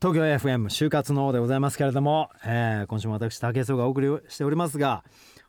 東京 FM 就活の王でございますけれども、えー今週も私武井壮がお送りしておりますが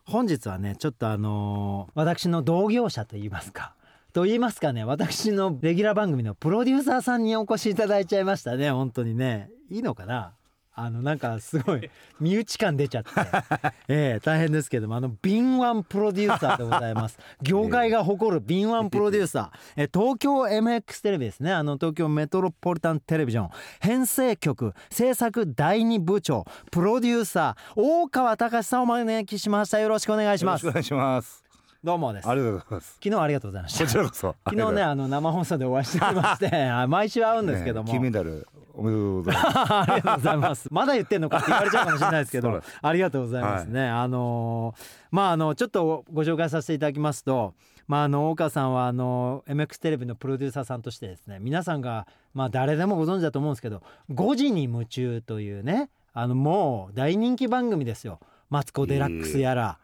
本日はねちょっとあのー私の同業者といいますか と言いますかね私のレギュラー番組のプロデューサーさんにお越しいただいちゃいましたね本当にね。いいのかな？あのなんかすごい 身内感出ちゃって、ええ大変ですけどもあの敏腕プロデューサーでございます。業界が誇る敏腕プロデューサー、えー東京 MX テレビですね。あの東京メトロポリタンテレビジョン。編成局制作第二部長プロデューサー大川隆さんをお招きしました。よろしくお願いします。よろしくお願いします。どうもです。ありがとうございます。昨日はありがとうございました。こちらこそ。昨日ねあの生放送でお会いしてましてあ毎週会うんですけども、ね金メダルおめでとうございます。ありがとうございます。まだ言ってんのかって言われちゃうかもしれないですけど ありがとうございますね。あのーまああのちょっとご紹介させていただきますと、まああの大川さんはあの MX テレビのプロデューサーさんとしてですね、皆さんがまあ誰でもご存知だと思うんですけど、5時に夢中というね、あのもう大人気番組ですよ。マツコデラックスやら、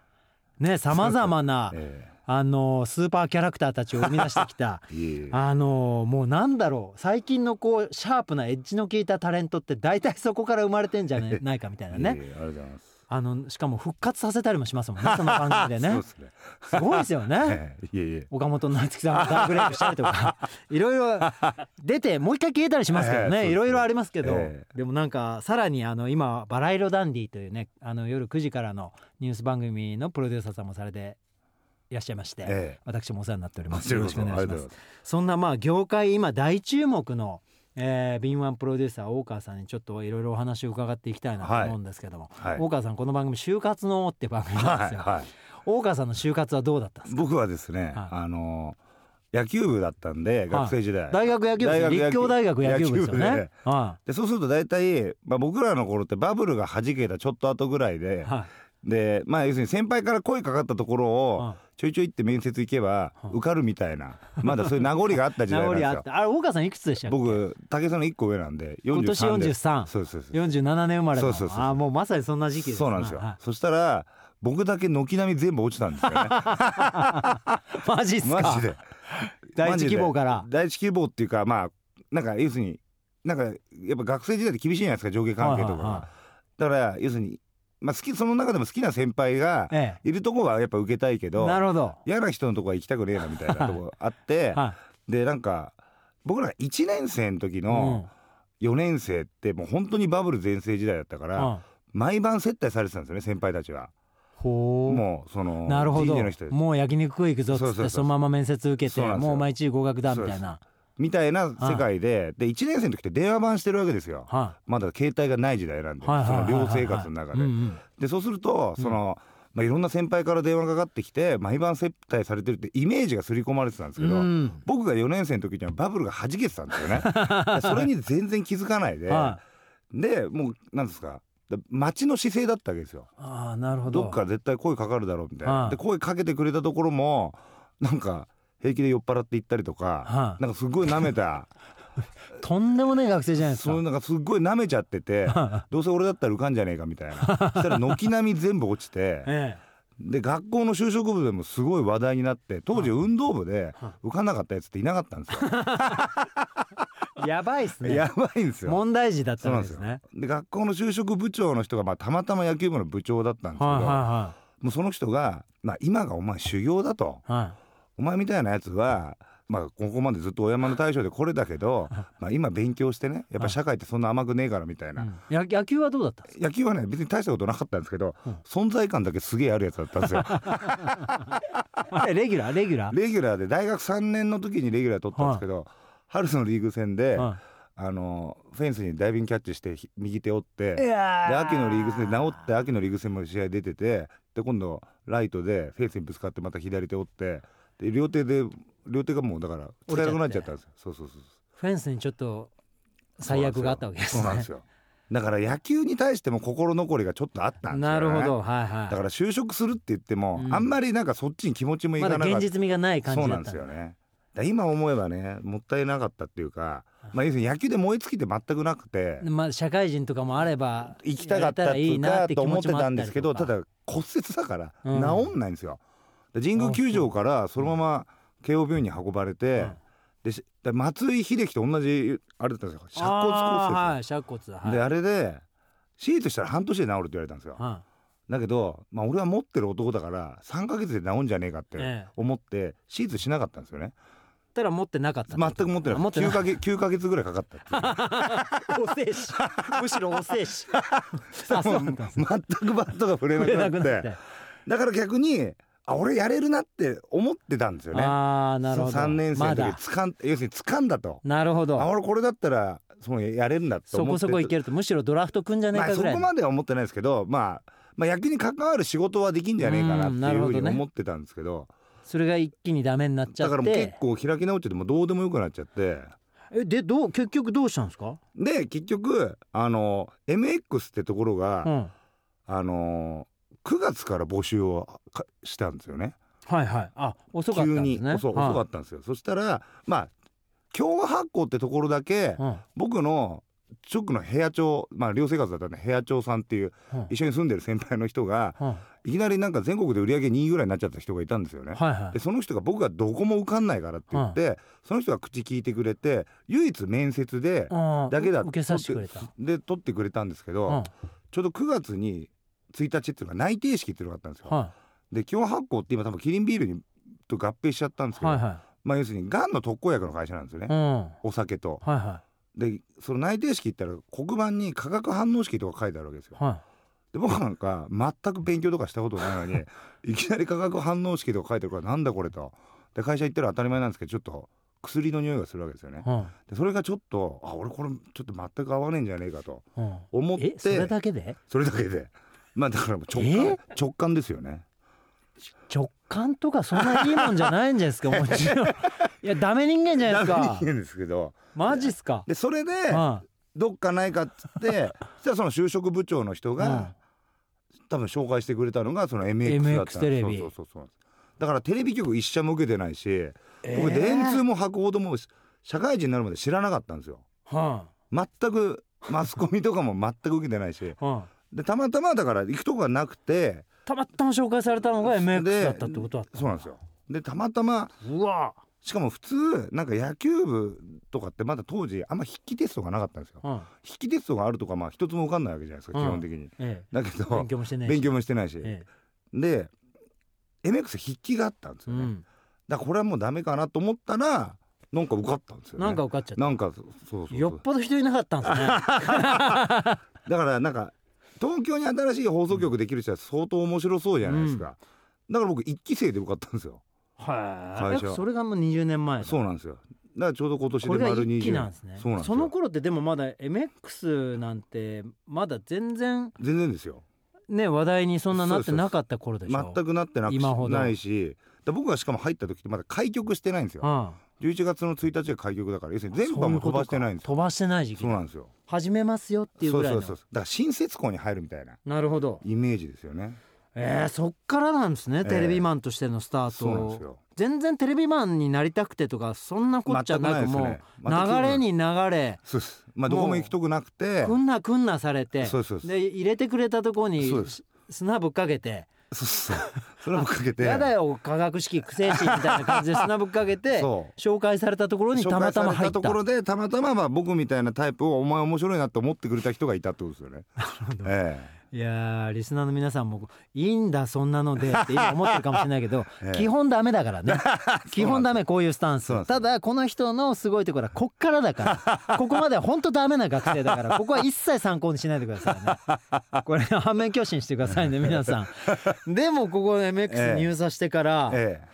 ね、さまざまなえあのスーパーキャラクターたちを生み出してきた。あのもうなんだろう。最近のこうシャープなエッジの効いたタレントって大体そこから生まれてんじゃね ないかみたいないねありがとうございます。あのしかも復活させたりもしますもんねその番組でね。ね。すごいですよね。岡本夏樹さんが大ブレイクしたりとか。いろいろ出てもう一回消えたりしますけどね。ね。いろいろありますけど、えでもなんかさらにあの今「バラ色ダンディ」というねあの夜9時からのニュース番組のプロデューサーさんもされていらっしゃいまして、ええ。私もお世話になっております。よろしくお願いします。そんなまあ業界今大注目の、えー、敏腕プロデューサー大川さんにちょっといろいろお話を伺っていきたいなと思うんですけども、はい。大川さんこの番組「就活の王」って番組なんですよ、はいはい。大川さんの就活はどうだったんですか？僕はですね、はい。あの野球部だったんで学生時代。大学野球部立教大学野球部ですよね。でそうすると大体、まあ、僕らの頃ってバブルが弾けたちょっと後ぐらいで、でまあ要するに先輩から声かかったところを、はちょいちょいって面接行けばうん受かるみたいな。まだそういう名残があった時名代なんですよ。残あってあれ大川さんいくつでした僕武井さんの1個上なんで43今年です。43そうそうです47年生まれのそうそうそうそう。あーもうまさにそんな時期ですそうなんですよ、はそしたら僕だけ軒並み全部落ちたんですよね。い マジっすか？マジで。第一希望から。第一希望っていうかまあなんか要するになんかやっぱ学生時代って厳しいじゃないですか上下関係とかが、はいはいはだから要するにまあ好きその中でも好きな先輩がえいるとこはやっぱ受けたいけえどなるほど。嫌な人のとこは行きたくねえなみたいなとこあって はでなんか僕ら1年生の時いの4年生ってもう本当にバブル全盛時代だったから、うん。うん毎晩接待されてたんですよね先輩たちは。もうそのなるほど。もう焼肉食い行くぞっつってそのまま面接受けてもう毎日合格だみたいなみたいな世界でで1年生の時って電話番してるわけですよ。はまだ携帯がない時代なんでその寮生活の中で。でそうするとその、まあ、いろんな先輩から電話かかってきて毎晩接待されてるってイメージが刷り込まれてたんですけど、うん。僕が4年生の時にはバブルが弾けてたんですよね。で それに全然気づかないで、はでもうなんですか？だ街の姿勢だったわけですよ。ああなるほど。どっか絶対声かかるだろうみたいはない。で声かけてくれたところもなんか平気で酔っ払って行ったりとかはなんかすごい舐めた。とんでもない学生じゃないですか。そなんかすっごい舐めちゃっててどうせ俺だったら受かんじゃねえかみたいな。そしたら軒並み全部落ちてえで学校の就職部でもすごい話題になって当時運動部で受かんなかったやつっていなかったんですよ。えやばいっすね。やばいんですよ。問題児だったんですね。で学校の就職部長の人がまあたまたま野球部の部長だったんですけど、はいはもうその人が、まあ、今がお前修行だと。いはい。はお前みたいなやつは、まあ、ここまでずっとお山の大将でこれだけど、まあ、今勉強してねやっぱ社会ってそんな甘くねえからみたいな、いうん。や野球はどうだった？んですか野球はね別に大したことなかったんですけど、うん。存在感だけすげえあるやつだったんですよ。レギュラー？レギュラー？レギュラーで大学3年の時にレギュラー取ったんですけど、春のリーグ戦で、はあのフェンスにダイビングキャッチしてひ右手折っていで秋のリーグ戦で治って秋のリーグ戦も試合出ててで今度ライトでフェンスにぶつかってまた左手折ってで両手で両手がもうだから使えなくなっちゃったんですよ。そうそうそうフェンスにちょっと最悪があったわけですね。そうなんですよ。だから野球に対しても心残りがちょっとあったんですよ、ね、なるほど。はいはい。だから就職するって言っても、うん。あんまりなんかそっちに気持ちもいかなかった、現実味がない感じそうなんだったですよね。今思えばねもったいなかったっていうか、まあ、要するに野球で燃え尽きて全くなくてまあ社会人とかもあれば行きたかったっていうかと思ってたんですけどただ骨折だからうん。治んないんですよ、で神宮球場からそのまま慶応病院に運ばれて、でしで松井秀喜と同じあれだったんですよ。尺骨骨折、尺骨だ。はい。であれで手術したら半年で治るって言われたんですよ。はだけど、まあ、俺は持ってる男だから3ヶ月で治んじゃねえかって思って手術しなかったんですよね。たら持ってなかった全く持ってない9持ってなヶ月9ヶ月ぐらいかかった お精子むしろお精子あそうだったんですね。全くバットが振れ触れなくなって。なくなって。だから逆にあ俺やれるなって思ってたんですよね。ああなるほど。3年生の時まだ。掴ん要するに掴んだと。なるほど。あ俺これだったらそのやれるんだってそこ思ってそこいけるとむしろドラフト組んじゃねえまあそこかぐらいの、までは思ってないですけど、まあ、まあ野球に関わる仕事はできんじゃねえかなっていうふうに思ってたんですけど。それが一気にダメになっちゃって。だからもう結構開き直っちゃってもうどうでもよくなっちゃって。えでどう結局どうしたんですか、で結局あの MX ってところが、うん、あの9月から募集をかしたんですよね。はいはい。あ遅かったんですね。遅遅かったんですよ、そしたらまあ共和発行ってところだけ、うん。僕の直の部屋長まあ寮生活だったんで部屋長さんっていううん。一緒に住んでる先輩の人がうん。いきなりなんか全国で売り上げ2位ぐらいになっちゃった人がいたんですよね。はいはい。でその人が僕がどこも受かんないからって言って、その人が口聞いてくれて唯一面接でうん。だけだ受けさせてくれた、で取ってくれたんですけど、うん。ちょうど9月に1日っていうのが内定式っていうのがあったんですよ。はで共発行って今多分キリンビールにと合併しちゃったんですけど、いはい。はまあ要するにがんの特効薬の会社なんですよね、いうん。お酒と。はいはでその内定式行ったら黒板に化学反応式とか書いてあるわけですよ。い。はで僕なんか全く勉強とかしたことないのに いきなり化学反応式とか書いてるからなんだこれと。で会社行ったら当たり前なんですけどちょっと薬の匂いがするわけですよね。い。うん。でそれがちょっとあ俺これちょっと全く合わねえんじゃねえかとうん。思って。えそれだけで？それだけでまあだから直え？感直感ですよね。直感とかそんないいもんじゃないんじゃないですかもちろん。いやダメ人間じゃないですか。ダメ人間ですけど。マジっすか？でそれでうん。どっかないかっつってそしたらその就職部長の人が、多分紹介してくれたのがその MX だったんです MX テレビ。そうそうそうそう。だからテレビ局一社も受けてないし、え僕ー電通も博報堂も社会人になるまで知らなかったんですよ。は全くマスコミとかも全く受けてないしあはあでたまたまだから行くとこがなくてたまたま紹介されたのが MX でだったってことだった。そうなんですよ。でたまたまうわ。しかも普通なんか野球部とかってまだ当時あんま筆記テストがなかったんですよ。うん。筆記テストがあるとかまあ一つも受かんないわけじゃないですか、うん。基本的に。えだけどえ勉強もしてないし。勉強もしてないし、えで MX 筆記があったんですよね、えうん。だからこれはもうダメかなと思ったらなんか受かったんですよね。なんか受かっちゃった。なんかそうそう。よっぽど人いなかったんですね。だからなんか東京に新しい放送局できる人は相当面白そうじゃないですか、だから僕一期生で受かったんですよ。はい最初。それがもう20年前だ。そうなんですよ。だからちょうど今年で丸20一期なんですね。そうなんですよ。の頃ってでもまだ MX なんてまだ全然全然ですよ。ね話題にそんななってなかった頃でしょ。全くなってなく今ほど。ないし。だ僕がしかも入った時ってまだ開局してないんですよ。あ11月の1日が開局だから要するに全般も飛ばしてないんですよ。飛ばしてない時期そうなんですよ。始めますよっていうぐらいの。そうそうそうだから新設校に入るみたいななるほど。イメージですよね。えー、そっからなんですね、えテレビマンとしてのスターそうなんですトよ。全然テレビマンになりたくてとかそんなこっちゃなくもう流れに流れそうです。まあどこも行きとくなくて。くんなくんなされてそうで入れてくれたとこに砂ぶっかけてそうそう。それもかけて。やだよ化学式苦戦士みたいな感じで砂ぶっかけて 紹介されたところにたまたま入った。紹介されところでたまたままあ僕みたいなタイプをお前面白いなと思ってくれた人がいたってことですよね。えいやーリスナーの皆さんもいいんだそんなのでって今思ってるかもしれないけど、ええ。基本ダメだからね。基本ダメこういうスタンス。ただこの人のすごいところはこっからだから。ここまでは本当ダメな学生だから ここは一切参考にしないでくださいね。これ反面教師にしてくださいね皆さん。でもここ MX 入社してから、ええ。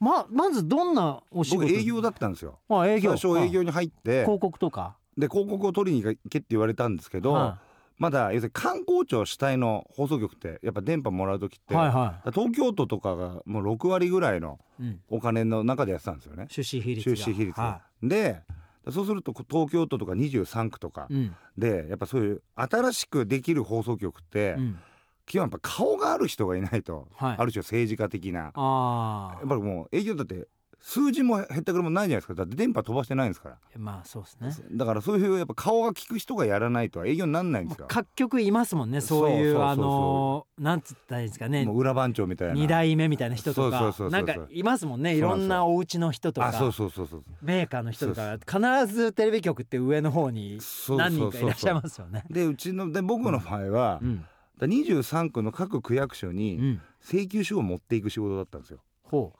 ままずどんなおえ仕事？僕営業だったんですよ。あ営業。最初営業に入って。広告とか？で広告を取りに行けって言われたんですけど、はまだ要するに観光庁主体の放送局ってやっぱ電波もらう時って、はいは東京都とかがもう6割ぐらいのい、うん、お金の中でやってたんですよね。出資比率が。出資比率が。はでそうすると東京都とか23区とかいうん。でやっぱそういう新しくできる放送局って、うん、基本やっぱ顔がある人がいないと、はい。ある種政治家的な。あやっぱりもう営業だって数字も減ったくれもないじゃないですか。だって電波飛ばしてないんですから。まあそうですね。だからそういうやっぱ顔が利く人がやらないと営業にならないんですよ。各局いますもんね。そういうあのなんつったらいいんですかね。もう裏番長みたいな。二代目みたいな人とか。なんかいますもんね。いろんなお家の人とか。あそうそうそうそうメーカーの人とか。必ずテレビ局って上の方に何人かいらっしゃいまますよね。でうちので僕の場合は、うん。だ23区の各区役所うにん、請求書を持っていく仕事だったんですよ。ほ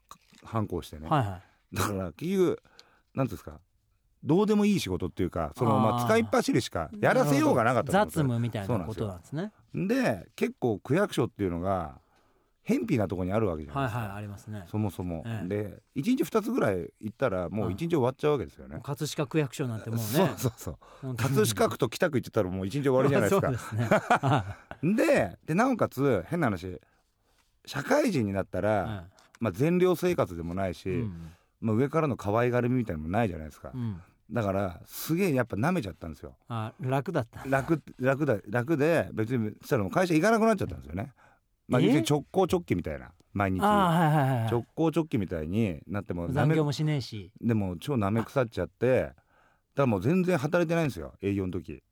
反抗してね、うはいはい。だから結局なんですかどうでもいい仕事っていうかそのまあ使いっ走りしかやらせようがなかった雑務みたいなことなんですね。で結構区役所っていうのが偏僻なところにあるわけじゃないですか、はいはいありますね。そもそも、ええ。で1日2つぐらい行ったらもう1日終わっちゃうわけですよね、葛飾区役所なんてもうね。そうそうそう葛飾区と北区行ってたらもう1日終わりじゃないですか。そうですね。はででなおかつ変な話社会人になったら、いまあ、善良生活でもないし、うん。まあ、上からの可愛がりみたいなのもないじゃないですか、うん。だからすげえやっぱ舐めちゃったんですよ。あ楽だった。楽楽だ楽で別にそしたらもう会社行かなくなっちゃったんですよね。まあ直行直帰みたいな毎日。直行直帰みたいになっても残業もしねえし。でも超舐め腐っちゃってだからもう全然働いてないんですよ営業の時。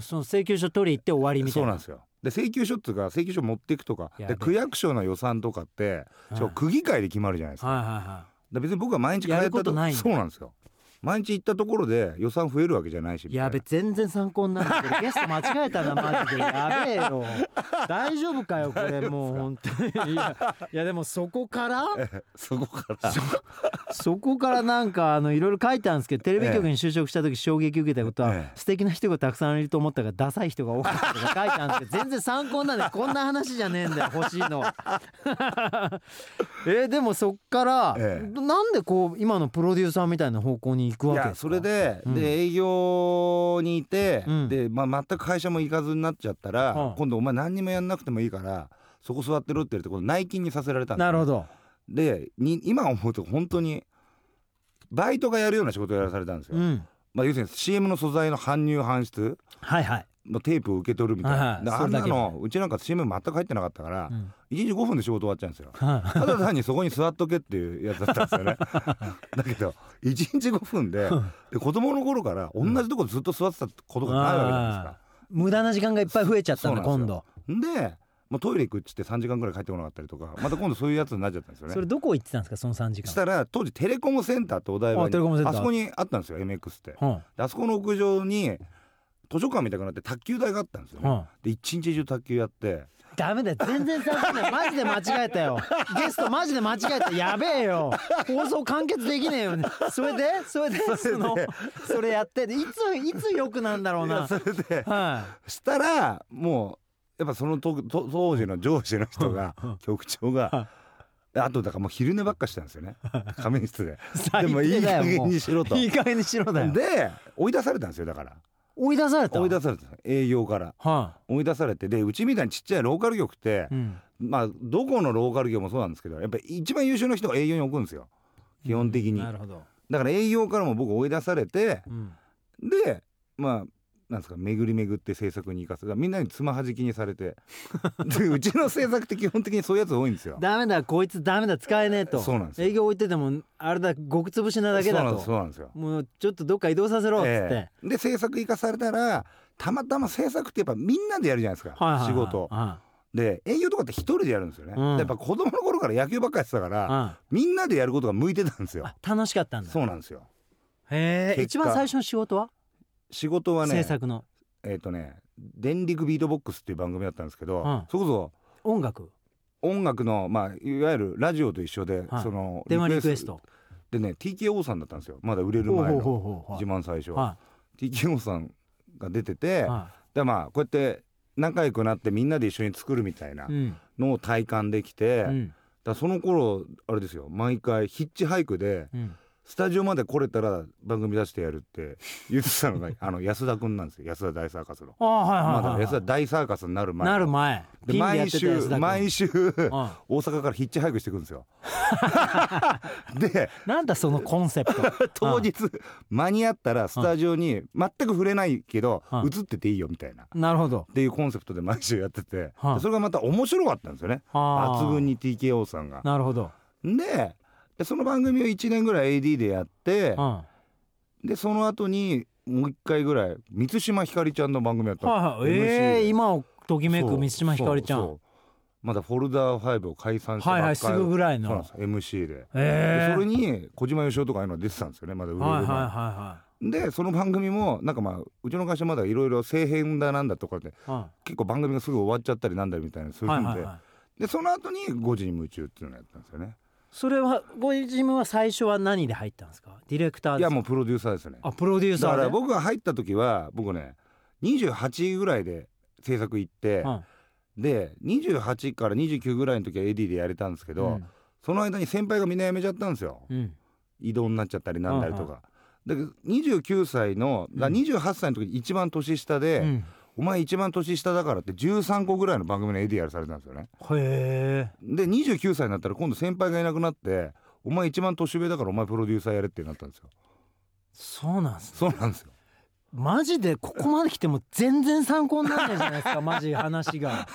その請求書取り行って終わりみたいうな。そなんですよで請求書っていうか請求書持っていくとか。で区役所の予算とかって区議会で決まるじゃないですか,、はいはいはで別に僕は毎日通ったことそうなんですよ毎日行ったところで予算増えるわけじゃないしやべ全然参考にならない。ゲスト間違えたなマジで。やべえよ。大丈夫かよこれもう本当に。いやでもそこから？そこから？そこからなんかあのいろいろ書いてあるんですけどテレビ局に就職した時衝撃受けたことは、ええ素敵な人がたくさんいると思ったがダサい人が多かったとか書いてあるんですけど全然参考にならないこんな話じゃねえんだよ欲しいの えーでもそっから、ええなんでこう今のプロデューサーみたいな方向に行くいわけそれで,、うん。で営業にいて、うん。で、まあ、全く会社も行かずになっちゃったら、はあ。今度お前何にもやんなくてもいいからそこ座ってるって言ってこの内勤にさせられたなるほど。でに今思うと本当にバイトがやるような仕事をやらされたんですよ、うん。まあ、要するに CM の素材の搬入搬出。はいはい、のテープを受け取るみたいな、はいはい。であんなのうちなんか CM 全く入ってなかったから、うん。1日5分で仕事終わっちゃうんですよ。はただ単にそこに座っとけっていうやつだったんですよね。だけど1日5分でで子供の頃から同じとこずっと座ってたことがないわけじゃないですか、無駄な時間がいっぱい増えちゃったんだ今度。よでもうトイレ行くっつって3時間ぐらい帰ってこなかったりとかまた今度そういうやつになっちゃったんですよね。それどこ行ってたんですかその3時間。したら当時テレコムセンターってお台場にあそこにあったんですよ MX って。ではあそこの屋上に図書館みたいになって卓球台があったんですよね、で一日中卓球やって。ダメだよ。全然参考にない。マジで間違えたよ。ゲストマジで間違えた。やべえよ。放送完結できねえよね。それで？それで？そのそれやって。でいついつ良くなんだろうな。それで。はしたらもうやっぱそのとと当時の上司の人がうん。局長があとだからもう昼寝ばっかしてたんですよね。仮面室で。でもいい加減にしろと。いい加減にしろだよ。で追い出されたんですよだから追い出された？追い出された。営業から。は追い出されて。でうちみたいにちっちゃいローカル局ってい、うん。まあどこのローカル局もそうなんですけどやっぱり一番優秀な人が営業に置くんですよ。基本的に。なるほど、だから営業からも僕追い出されてうん、でまあなんですか巡り巡って制作に行かせてみんなにつまはじきにされて。で うちの制作って基本的にそういうやつ多いんですよ。ダメだこいつダメだ使えねえと。そうなんですよ。営業置いててもあれだ極潰しなだけだと。そうなんですよ。もうちょっとどっか移動させろっつって、ええ。で制作行かされたらたまたま制作ってやっぱみんなでやるじゃないですか、はいはいはい仕事。はで営業とかって一人でやるんですよね。うん。でやっぱ子供の頃から野球ばっかりやってたかいらはみんなでやることが向いてたんですよ。楽しかったんだ。そうなんですよ。へえ一番最初の仕事は、仕事はね制作の。えっ、とね電力ビートボックスっていう番組だったんですけど、うん。それこ音楽？そ音楽のまあいわゆるラジオと一緒で、はい。その電話リクエスト。でね TKO さんだったんですよ。まだ売れる前の。一番最初、は TKO さんが出てて、い。はでまあこうやって仲良くなってみんなで一緒に作るみたいなのを体感できて、うん。らその頃あれですよ。毎回ヒッチハイクでうんスタジオまで来れたら番組出してやるって 言ってたのが あの安田君なんですよ。安田大サーカスの。ああはいはいはい、まだ安田大サーカスになる前なる前。で毎週毎週うん。大阪からヒッチハイクしてくるんですよ。でなんだそのコンセプト。当日間に合ったらスタジオに全く触れないけどうん。映ってていいよみたいな。っなるほど。ていうコンセプトで毎週やってて。それがまた面白かったんですよね。はあ。抜群に TKO さんが。なるほど。ででその番組を1年ぐらい AD でやってでその後にもう一回ぐらい満島ひかりちゃんの番組やったいの。はいええ MC 今をときめく満島ひかりちゃん。まだフォルダー5を解散してばっかり。はいはいすぐぐらいの。そうなんです MC で,でええそれに小島よしおとかああいうの出てたんですよね。まだ売れる前、はいはいはでその番組もなんかまあうちの会社まだいろいろ政変だなんだとかでいは結構番組がすぐ終わっちゃったりなんだりみたいなすいるんで、はいはいはい。でその後に5時に夢中っていうのをやったんですよねそれはご自分は最初は何で入ったんですか？ディレクターいですか？やもうプロデューサーですね。あプロデューサーで？だから僕が入った時は僕ね28ぐらいで制作行って、うん。で28から29ぐらいの時は AD でやれたんですけど、その間に先輩がみんな辞めちゃったんですよ。うん。うん異動になっちゃったりなんだりとか。だけど29歳のだから28歳の時一番年下で、うんお前一番年下だからって13個ぐらいの番組の AD やらされたんですよね。へえ。で29歳になったら今度先輩がいなくなってお前一番年上だからお前プロデューサーやれってなったんですよ。そうなんですね。そうなんですよ。マジでここまで来ても全然参考にならないじゃないですか マジ話が。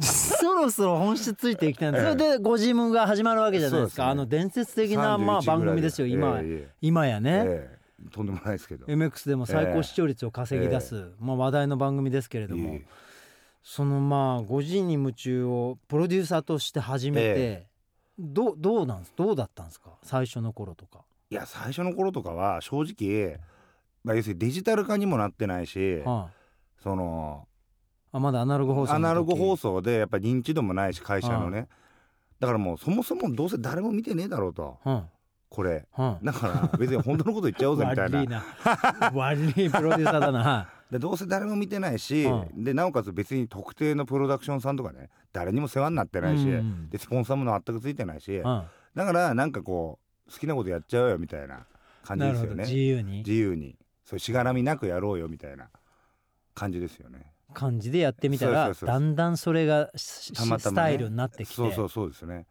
そろそろ本質ついていきたいんです、ええ。それでご自分が始まるわけじゃないですか。ね。あの伝説的なまあ31番組ですよ今,、えええ。今やね、ええとんでもないですけど。MX でも最高視聴率を稼ぎ出す、まあ、話題の番組ですけれども、ええ。そのまあ「5時に夢中」をプロデューサーとして始めて、えどうどうなんどうだったんですか？最初の頃とか。いや最初の頃とかは正直、まあ、要するにデジタル化にもなってないし、はい。そのあまだアナログ放送アナログ放送でやっぱり認知度もないし会社のね、だからもうそもそもどうせ誰も見てねえだろうと。うんこれ。うんだから別に本当のこと言っちゃおうぜみたいな。悪いな。悪いプロデューサーだな。は でどうせ誰も見てないし、うでなおかつ別に特定のプロダクションさんとかね誰にも世話になっていないし、うんでスポンサーも全くついてないし、うん。だからなんかこう好きなことやっちゃおうよみたいな感じですよね。自由に。自由に。そうしがらみなくやろうよみたいな感じですよね。感じでやってみたらだんだんそれがしたまたまね。スタイルになってきて。そうそうそうですね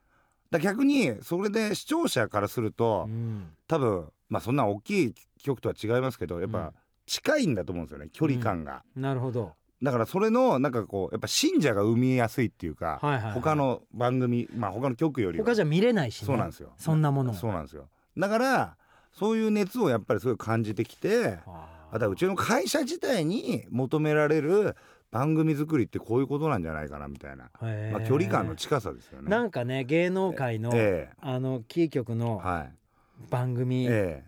だ逆にそれで視聴者からすると、うん。多分まあそんな大きい曲とは違いますけどやっうん。ぱ近いんだと思うんですよね距離感が、なるほど。だからそれのなんかこうやっぱ信者が生みやすいっていうか、はいはいはい。他の番組まあ他の曲よりは。他じゃ見れないしね。そうなんですよ。そんなものそうなんですよ。だからそういう熱をやっぱりすごい感じてきてああとはうちの会社自体に求められる番組作りってこういうことなんじゃないかなみたいな、まあ、距離感の近さですよね。なんかね芸能界のえあのキー局えのはい。番組え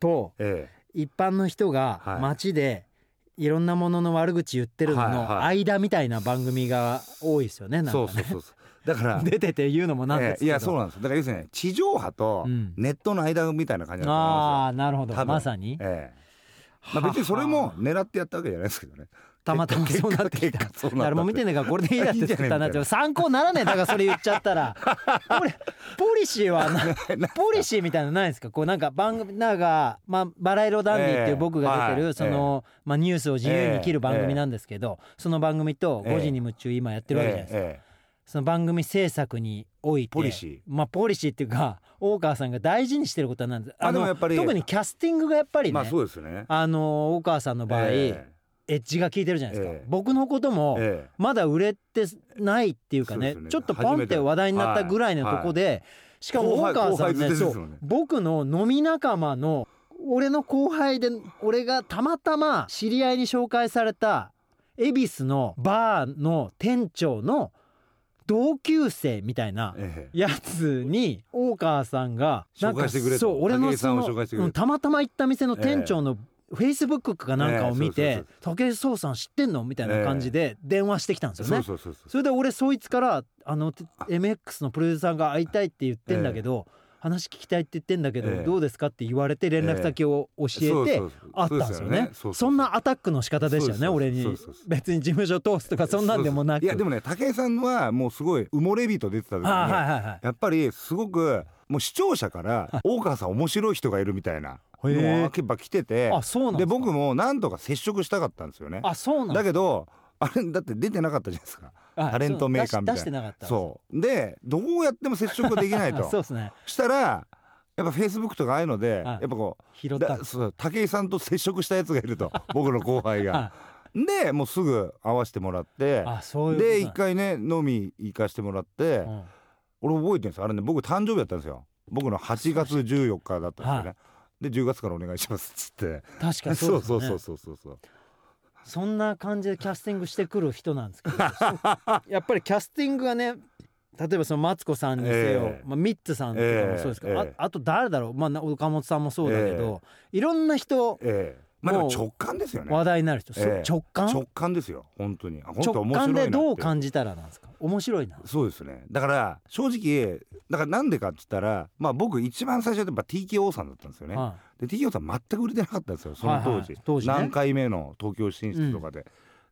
とええ。一般の人がはい。街でいろんなものの悪口言ってるのの間みたいな番組が多いですよねえなんかね。そうそうそうそう。だから 出てて言うのもなんですけど。ええ。いやそうなんですだから要するにね地上波とうん。ネットの間みたいな感じだと思ああなるほど。まさに。ええ。まあ、別にそれも狙ってやったわけじゃないですけどねたまたまそうなってきた。誰も見てねえからこれでいいやって作ったなって。参考ならねえだからそれ言っちゃったら。これポリシーはな ポリシーみたいなのないですか？こうなんか番組なんか、まあ、バラ色ダンディっていう僕が出てる、ええ。はいその、まあ、ニュースを自由に切る番組なんですけど、その番組とええ。5時に夢中今やってるわけじゃないですか、ええその番組制作においてポリシー？まあポリシーっていうか大川さんが大事にしてることはなんです。あでもやっぱり特にキャスティングがやっぱりね、まあそうですよね。あの大川さんの場合、えエッジが効いてるじゃないですか、ええ。僕のことも、ええ。まだ売れてないっていうかねそうですね。ちょっとポンって話題になったぐらいのとこで、しかも大川さん後ね。そう僕の飲み仲間の俺の後輩で俺がたまたま知り合いに紹介された恵比寿のバーの店長の同級生みたいなええ。やつに大川さんがなんか紹介してくれと。そう俺のそのたまたま行った店の店長のフェイスブックかなんかを見ええてそう「武井壮さん知ってんの?」みたいな感じで電話してきたんですよね。それで俺そいつからあのて MX のプロデューサーが会いたいって言ってんだけど、話聞きたいって言ってんだけど、ええ。どうですかって言われて連絡先を教えて会ったんですよね。そんなアタックの仕方でしたよね俺に。別に事務所通すとかそんなんでもなく。いやでもね武井さんはもうすごい埋もれ人出てた時に、やっぱりすごくもう視聴者から 大川さん面白い人がいるみたいなのやっぱ来てて。あそうなんで僕もなんとか接触したかったんですよね。あそうなんだけどあれだって出てなかったじゃないですか。あタレント名鑑みたいな。出してなかった。そう。でどうやっても接触ができないと。そうですね。したらやっぱフェイスブックとかああいうのではいやっぱこう拾っただそう武井さんと接触したやつがいると僕の後輩が。は。でもうすぐ会わせてもらってで一回ね飲み行かしてもらってうん。俺覚えてるんですよ。あれね僕誕生日だったんですよ。僕の8月14日だったんですよね、はで10月からお願いしますっつって。確かにそそうね。そうそうそうそうそうそんな感じでキャスティングしてくる人なんですけど。やっぱりキャスティングがね例えばそのマツコさんにせよ、ええ。まあ、ミッツさんとかもそうですけど、ええ。ええああと誰だろう、まあな、岡本さんもそうだけど、いろんな人ええまあでも直感ですよね。話題になる人、そええ。直感？直感ですよ本当に。あ本当直感でどう感じたらなんですか？面白いな。そうですね。だから正直だからなんでかっつったらまあ僕一番最初はやっぱ TKO さんだったんですよね、はで TKO さん全く売れてなかったんですよその当時,、はいはい。当時。ね。何回目の東京進出とかで、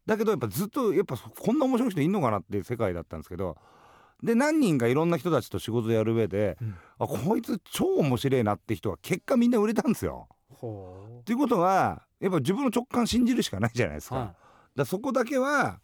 だけどやっぱずっとやっぱこんな面白い人いんのかなっていう世界だったんですけどで何人かいろんな人たちと仕事やる上で、うん。あこいつ超面白いなって人は結果みんな売れたんですよ。っていうことはやっぱ自分の直感信じるしかないじゃないですか。はらそこだけは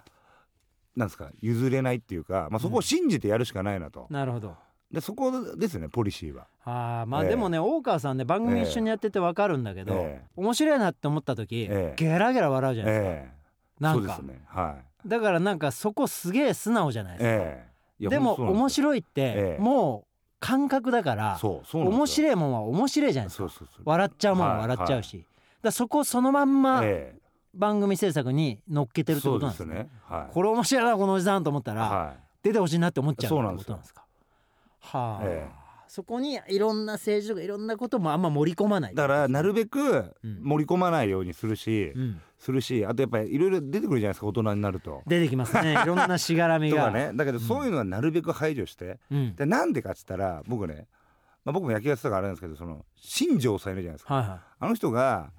なんですか譲れないっていうか、まあ、そこを信じてやるしかないなと、いなるほど。でそこですねポリシーは。あーまあええでもね、大川さんね番組一緒にやってて分かるんだけど、ええ。面白いなって思った時、ええ。ゲラゲラ笑うじゃないですか、ええ。なんか。そうですねはい。だからなんかそこすげえ素直じゃないですか、でも面白いってええ。もう感覚だから面白いもんは面白いじゃないですか。笑っちゃうもんは笑っちゃうし、だからそこをそのまんまええ。番組制作に乗っけてるってそことなんですね。ね。はい。これ面白いなこのおじさんと思ったら、は出てほしいなって思っちゃうってことなんですか。はあ、えそこにいろんな政治とかいろんなこともあんま盛り込まないい。だからなるべくうん。盛り込まないようにするし、うん、するしあとやっぱりいろいろ出てくるじゃないですか大人になると。出てきますね。いろんなしがらみが。ね。だけどそういうのはなるべく排除して、うん。でなんでかっつったら僕ね、まあ、僕も野球やってたからあれなんですけどその新庄さんいるじゃないですか。はいはあの人が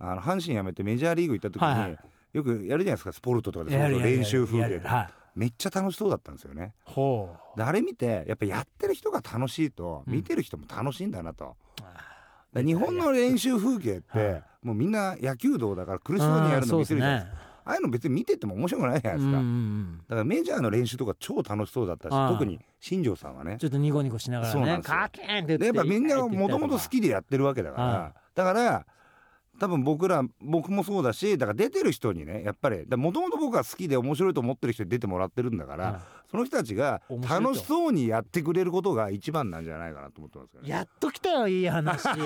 あの阪神辞めてメジャーリーグ行った時に、はいはい。よくやるじゃないですかスポルトとかで練習風景。ではい。めっちゃ楽しそうだったんですよね。ほう。であれ見てやっぱやってる人が楽しいとうん。見てる人も楽しいんだなと、日本の練習風景って、はいもうみんな野球道だから苦しそうにやるの見せるじゃないですか、ね。ああいうの別に見てても面白くないじゃないですか、うんうんうん。だからメジャーの練習とか超楽しそうだったし特に新庄さんはね。ちょっとニコニコしながらねそうなんですよ。カーキーンって言ってでやっぱみんなもともと好きでやってるわけだから、はだから多分僕ら僕もそうだしだから出てる人にねやっぱりもともと僕が好きで面白いと思ってる人に出てもらってるんだから、はその人たちが楽しそうにやってくれることが一番なんじゃないかなと思ってますよね。やっときたよいい話。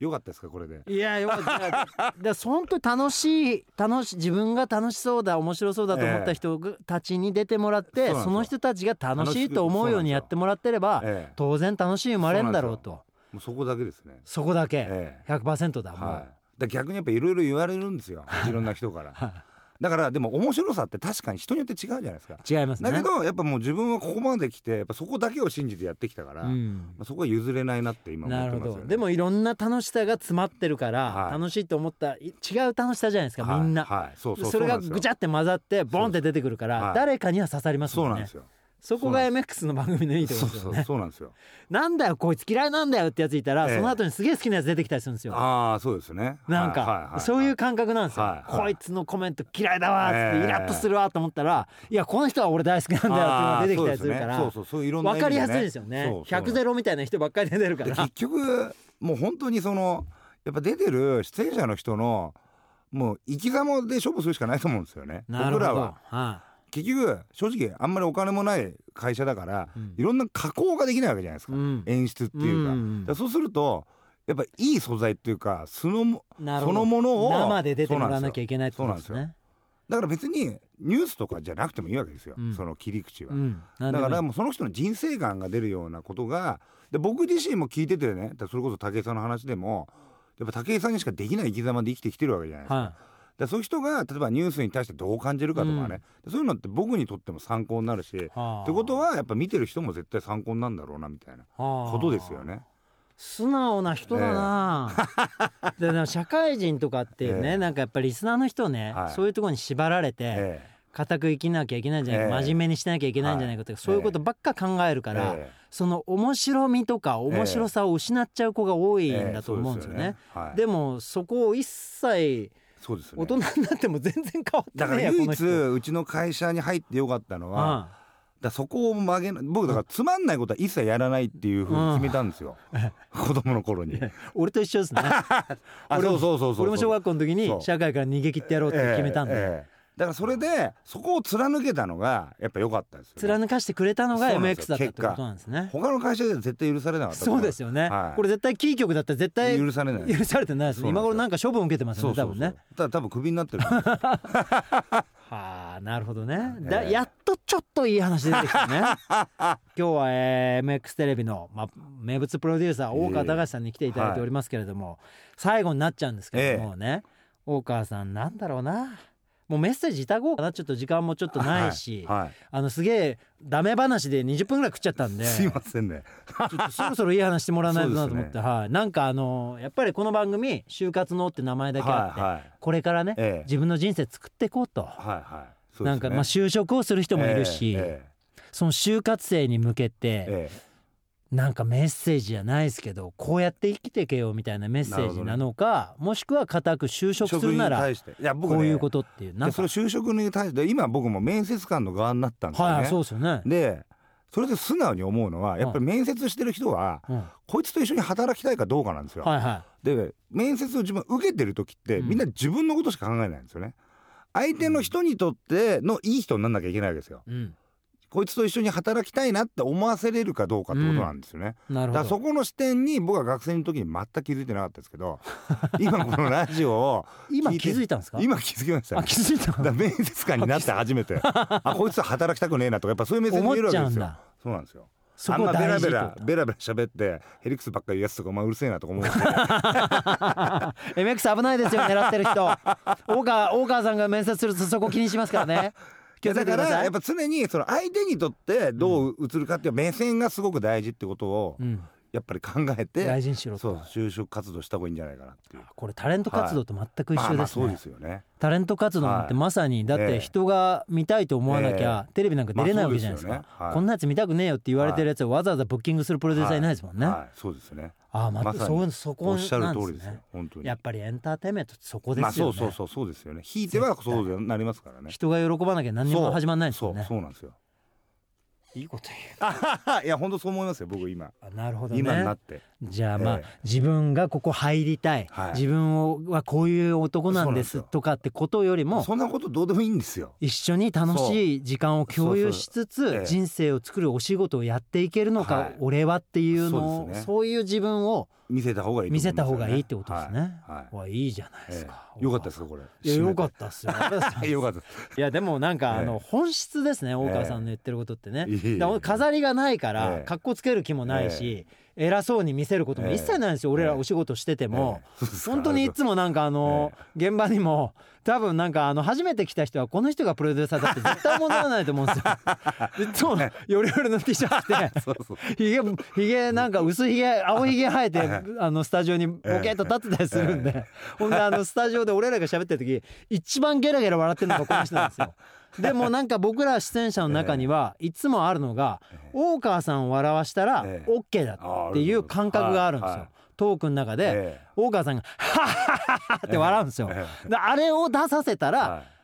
よかったですかこれで。いやよかった。だ本当に楽しい楽し自分が楽しそうだ面白そうだと思った人たちに出てもらって、そうなんですよ。その人たちが楽しいと思うようにやってもらってれば、ええ、当然楽しい生まれるんだろうともうそこだけですね。そこだけえ100%だえ、もう、はい。だ逆にやっぱいろいろ言われるんですよ。いろんな人から。はだからでも面白さって確かに人によって違うじゃないですか。い違いますねだけどやっぱもう自分はここまで来てやっぱそこだけを信じてやってきたから、まうんあ、そこは譲れないなって今思なるほってますよね。どでもいろんな楽しさが詰まってるから、はい楽しいと思ったい違う楽しさじゃないですか、はいみんな、はい、そうそうそれがぐちゃって混ざってボンって出てくるから、はい誰かには刺さりますもんねそうなんですよ。そこが MX の番組のいいところですよね。そうなんですよ。なんだよこいつ嫌いなんだよってやついたら、ええ。その後にすげえ好きなやつ出てきたりするんですよ。ああそうですね。なんか、はいはいはいそういう感覚なんですよ、はいはい。こいつのコメント嫌いだわっつって、ええ。イラッとするわと思ったらいやこの人は俺大好きなんだよっていうのが出てきたりするからそうねそうそういろんな意味分かりやすいですよね。そうそう。100ゼロみたいな人ばっかり出てるから。で結局もう本当にそのやっぱ出てる出演者の人のもう生き様で勝負するしかないと思うんですよね。僕らは。は結局正直あんまりお金もない会社だから、うん。いろんな加工ができないわけじゃないですか、うん。演出っていうか,、うんだからそうするとやっぱいい素材っていうかそのそのものを生で出てもらわなきゃいけないってことですね。だから別にニュースとかじゃなくてもいいわけですよ、うん。その切り口は。うん。だからもうその人の人生観が出るようなことがで僕自身も聞いててねそれこそ武井さんの話でもやっぱ武井さんにしかできない生き様で生きてきてるわけじゃないですか。はでそういう人が例えばニュースに対してどう感じるかとかね、そういうのって僕にとっても参考になるし、いはあ。ってことはやっぱ見てる人も絶対参考になるんだろうなみたいなはあ。ことですよね。素直な人だな、ででも社会人とかっていうね、ええ。なんかやっぱりリスナーの人ね、はい。そういうところに縛られて、え固く生きなきゃいけないんじゃないか、ええ。真面目にしなきゃいけないんじゃないかとか、そういうことばっか考えるえから、えその面白みとか面白さを失っちゃう子が多いんだと思うんですよね。でもそこを一切そうですね大人になっても全然変わってだから唯一。うちの会社に入ってよかったのは、あだからそこを曲げな僕だからつまんないことは一切やらないっていうふうに決めたんですよ、子供の頃に。俺と一緒ですね。あそうそうそうそう俺も小学校の時に社会から逃げ切ってやろうって決めたんで。ええええだからそれでそこを貫けたのがやっぱ良かったですよ、ね、貫かしてくれたのが MX よ。だったってことなんですね。他の会社では絶対許されなかったそうですよね、はい。これ絶対キー局だったら絶対許されない。許されてないですそうなんですよ。今頃なんか処分受けてますよね多分ね。ただ多分クビになってる はあなるほどね、だえ。えやっとちょっといい話出てきたね。今日は、えー MX テレビの、まあ、名物プロデューサー大川隆さんに来ていただいておりますけれども、最後になっちゃうんですけどもね、大川さんなんだろうなもうメッセージいただこうかな。ちょっと時間もちょっとないし、はいはい。あのすげえダメ話で20分ぐらい食っちゃったんで。すいませんね。ちょっとそろそろいい話してもらわないとなと思って、そうはい、なんかあのやっぱりこの番組「就活の」って名前だけあって、はいはい。これからね、ええ。自分の人生作っていこうと、はいはい。ね。なんかまあ就職をする人もいるし、えその就活生に向けて、なんかメッセージじゃないですけどこうやって生きてけよみたいなメッセージなのか、もしくは固く就職するならいや僕ねこういうことっていうなんそれ就職に対して今僕も面接官の側になったんですよね、はいそうですよね。でそれで素直に思うのはやっぱり面接してる人は、うん。こいつと一緒に働きたいかどうかなんですよ。はいはで面接を自分受けてる時って、うん。みんな自分のことしか考えないんですよね。相手の人にとってのいい人になんなきゃいけないわけですよ。い、うん、こいつと一緒に働きたいなって思わせれるかどうかってことなんですよね。なるほど。そこの視点に僕は学生の時に全く気づいてなかったですけど 今このラジオを今気づいたんですか？今気づきましたねあ気づいただ面接官になって初めて。あこいつと働きたくねえなとかやっぱそういう目線見えるわけですよ。そうなんですよ。あんなベラベラベラベラ喋ってヘリクスばっかり言うやつとかお前うるせえなとか思うし MX 危ないですよ狙ってる人。大川大川さんが面接するとそこ気にしますからね気をつけだからやっぱ常にその相手にとってどう映るかっていう目線がすごく大事ってことをうん、やっぱり考えて大事にしろと。そう就職活動した方がいいんじゃないかなっていう。これタレント活動と全く一緒ですね。そうですよね。タレント活動なんてはい。まさにだって人が見たいと思わなきゃテレビなんか出れないわけじゃないですか。まあそうですよね。はい。こんなやつ見たくねえよって言われてるやつをわざわざブッキングするプロデューサーいないですもんね。あはい。そうですね。あままたそういうそこおっしゃるなん通りですね本当に。やっぱりエンターテインメントそこでまあすよね。そうそうそうそうですよね。ひいてはそうなりますからね。人が喜ばなきゃ何にも始まらないですよね。そうなんですよいいこと言ういや本当そう思いますよ僕今。あなるほどね。今になって。じゃあまあ、ええ。自分がここ入りたい、はい。自分をはこういう男なんですとかってことよりもそんなことどうでもいいんですよ。一緒に楽しい時間を共有しつつええ。人生を作るお仕事をやっていけるのか、はい。俺はっていうのをそうね。そういう自分を見せた方がいいと見せた方がいいってことですね。はい。はい。わいいじゃないですえか。えよかったですかこれ。いやよかったっすよ。よかったいやでもなんかあのえ本質ですね大川さんの言ってることってね。いえいえ。だから飾りがないからええ。格好つける気もないし偉そうに見せることも一切ないんですよ。俺らお仕事してても。本当にいつもなんかあの現場にも多分なんかあの初めて来た人はこの人がプロデューサーだって絶対思わないと思うんですよ。いつもヨレヨレの T シャツ着てそうそう。ひげひげなんか薄ひげ青ひげ生えてあのスタジオにボケっと立ってたりするんで。ほんであのスタジオで俺らが喋ってる時一番ゲラゲラ笑ってるのがこの人なんですよ。でもなんか僕ら出演者の中にはいつもあるのが大川さんを笑わしたらええ。OK だっていう感覚があるんですよ。トークの中でえ大川さんが「ハッハッハッハ」って笑うんですよ。あれを出させたらはい。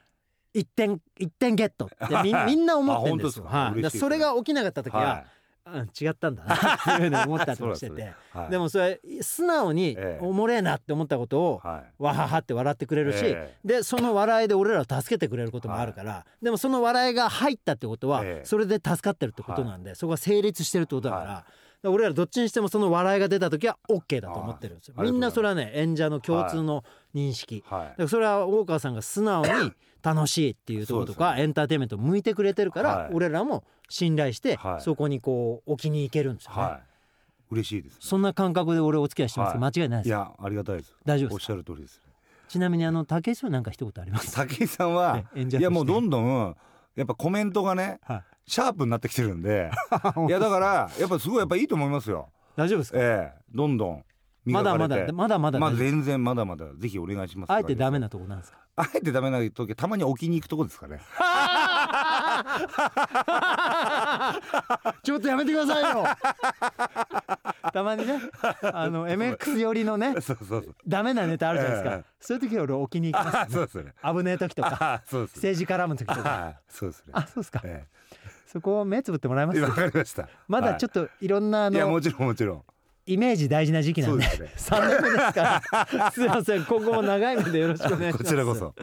1点一点ゲットってみ みんな思ってるんですよ。それが起きなかった時は、はうん違ったんだな。っていうふうに思ったりもしてて。ではい。でもそれ素直にええ。おもれえなって思ったことをはい。わははって笑ってくれるし、えでその笑いで俺らを助けてくれることもあるから、でもその笑いが入ったってことは、ええ。それで助かってるってことなんで、そこが成立してるってことだから。俺らどっちにしてもその笑いが出た時は OK だと思ってるんですよ。みんなそれはね演者の共通の認識、はい。だからそれは大川さんが素直に 楽しいっていうところとか、エンターテインメントを向いてくれてるから、はい。俺らも信頼して、はい。そこにこう置きに行けるんですよね、はい。嬉しいですそんな感覚で俺お付き合いしてますはい。間違いないです。いやありがたいです。大丈夫ですおっしゃる通りです。ちなみにあの竹井さんなんか一言あります？武井さんはえ演者としていやもうどんどんやっぱコメントがねはい。シャープになってきてるんで。いやだからやっぱすごいやっぱいいと思いますよ。大丈夫ですか？ええどんどんまだまだ。まだまだまあ大丈夫です。全然まだまだ。ぜひお願いします。あえてダメなとこなんですか？あえてダメな時はたまに置きに行くとこですかね。ちょっとやめてくださいよ。たまにねあの MX 寄りのね そうそうそう。ダメなネタあるじゃないですか、ええ。そういう時は俺置きに行きますね。そうですね。危ねえ時とか。政治絡む時とか。あそうですね。あそうですか。えそこを目つぶってもらえます？えわかりました。まだちょっといろんなあのいやもちろんもちろんイメージ大事な時期なんで。ね。3年目ですから。すいません。今後も長い目でよろしくお願いします。こちらこそ。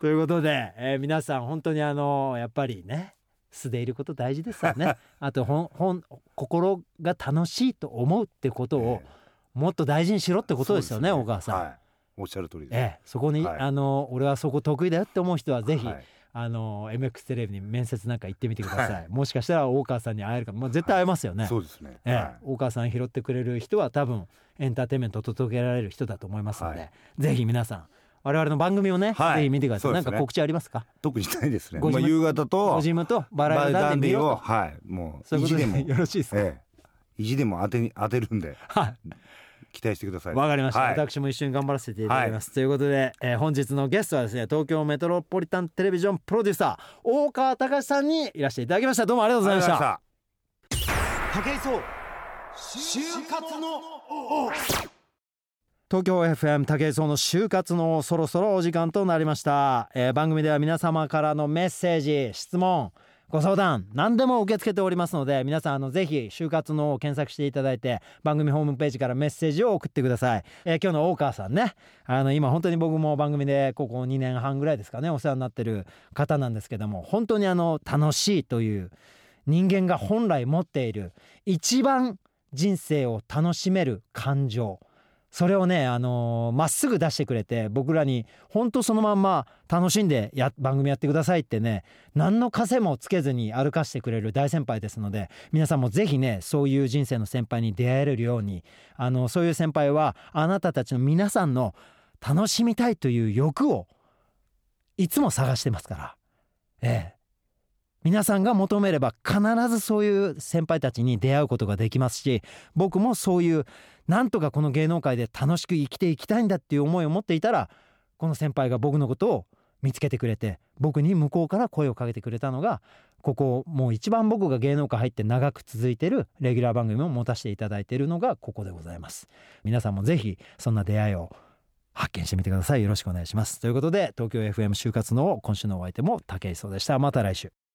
ということで、えー皆さん本当にあのやっぱりね素でいること大事ですよね。あとほん心が楽しいと思うってことをえもっと大事にしろってえことですよねそう大川さん、はい。おっしゃる通りで。す、ええ、そこに、はい。あの俺はそこ得意だよって思う人はぜひ、はいあの MX テレビに面接なんか行ってみてください、はい。もしかしたら大川さんに会えるかも、まあ、絶対会えますよね、そうですね、ええ。はい。大川さん拾ってくれる人は多分エンターテインメントを届けられる人だと思いますので、はい。ぜひ皆さん我々の番組をね、はいぜひ見てください、ね。なんか告知ありますか？特にないですね。まあ、夕方とごジムとバラエダンディををはい。もうそういうよろしいですか、ええ。意地でも当てに当てるんで。はい期待してください。わかりました、はい。私も一緒に頑張らせていただきます、ということで、えー本日のゲストはですね東京メトロポリタンテレビジョンプロデューサー大川隆さんにいらしていただきました。どうもありがとうございました。武井壮就活の東京 FM 武井壮の就活のそろそろお時間となりました、えー番組では皆様からのメッセージ質問ご相談何でも受け付けておりますので皆さんあのぜひ就活のを検索していただいて番組ホームページからメッセージを送ってください、えー今日の大川さんね。あの今本当に僕も番組でここ2年半ぐらいですかねお世話になってる方なんですけども本当にあの楽しいという人間が本来持っている一番人生を楽しめる感情。それをねあのーまっすぐ出してくれて僕らに本当そのまんま楽しんでや番組やってくださいってね何の枷もつけずに歩かしてくれる大先輩ですので皆さんもぜひねそういう人生の先輩に出会えるようにあのそういう先輩はあなたたちの皆さんの楽しみたいという欲をいつも探してますから。ええ。皆さんが求めれば必ずそういう先輩たちに出会うことができますし僕もそういうなんとかこの芸能界で楽しく生きていきたいんだっていう思いを持っていたらこの先輩が僕のことを見つけてくれて僕に向こうから声をかけてくれたのがここもう一番僕が芸能界入って長く続いてるレギュラー番組を持たせていただいているのがここでございます。皆さんもぜひそんな出会いを発見してみてください。よろしくお願いします。ということで東京 FM 就活の今週のお相手も武井壮でした。また来週。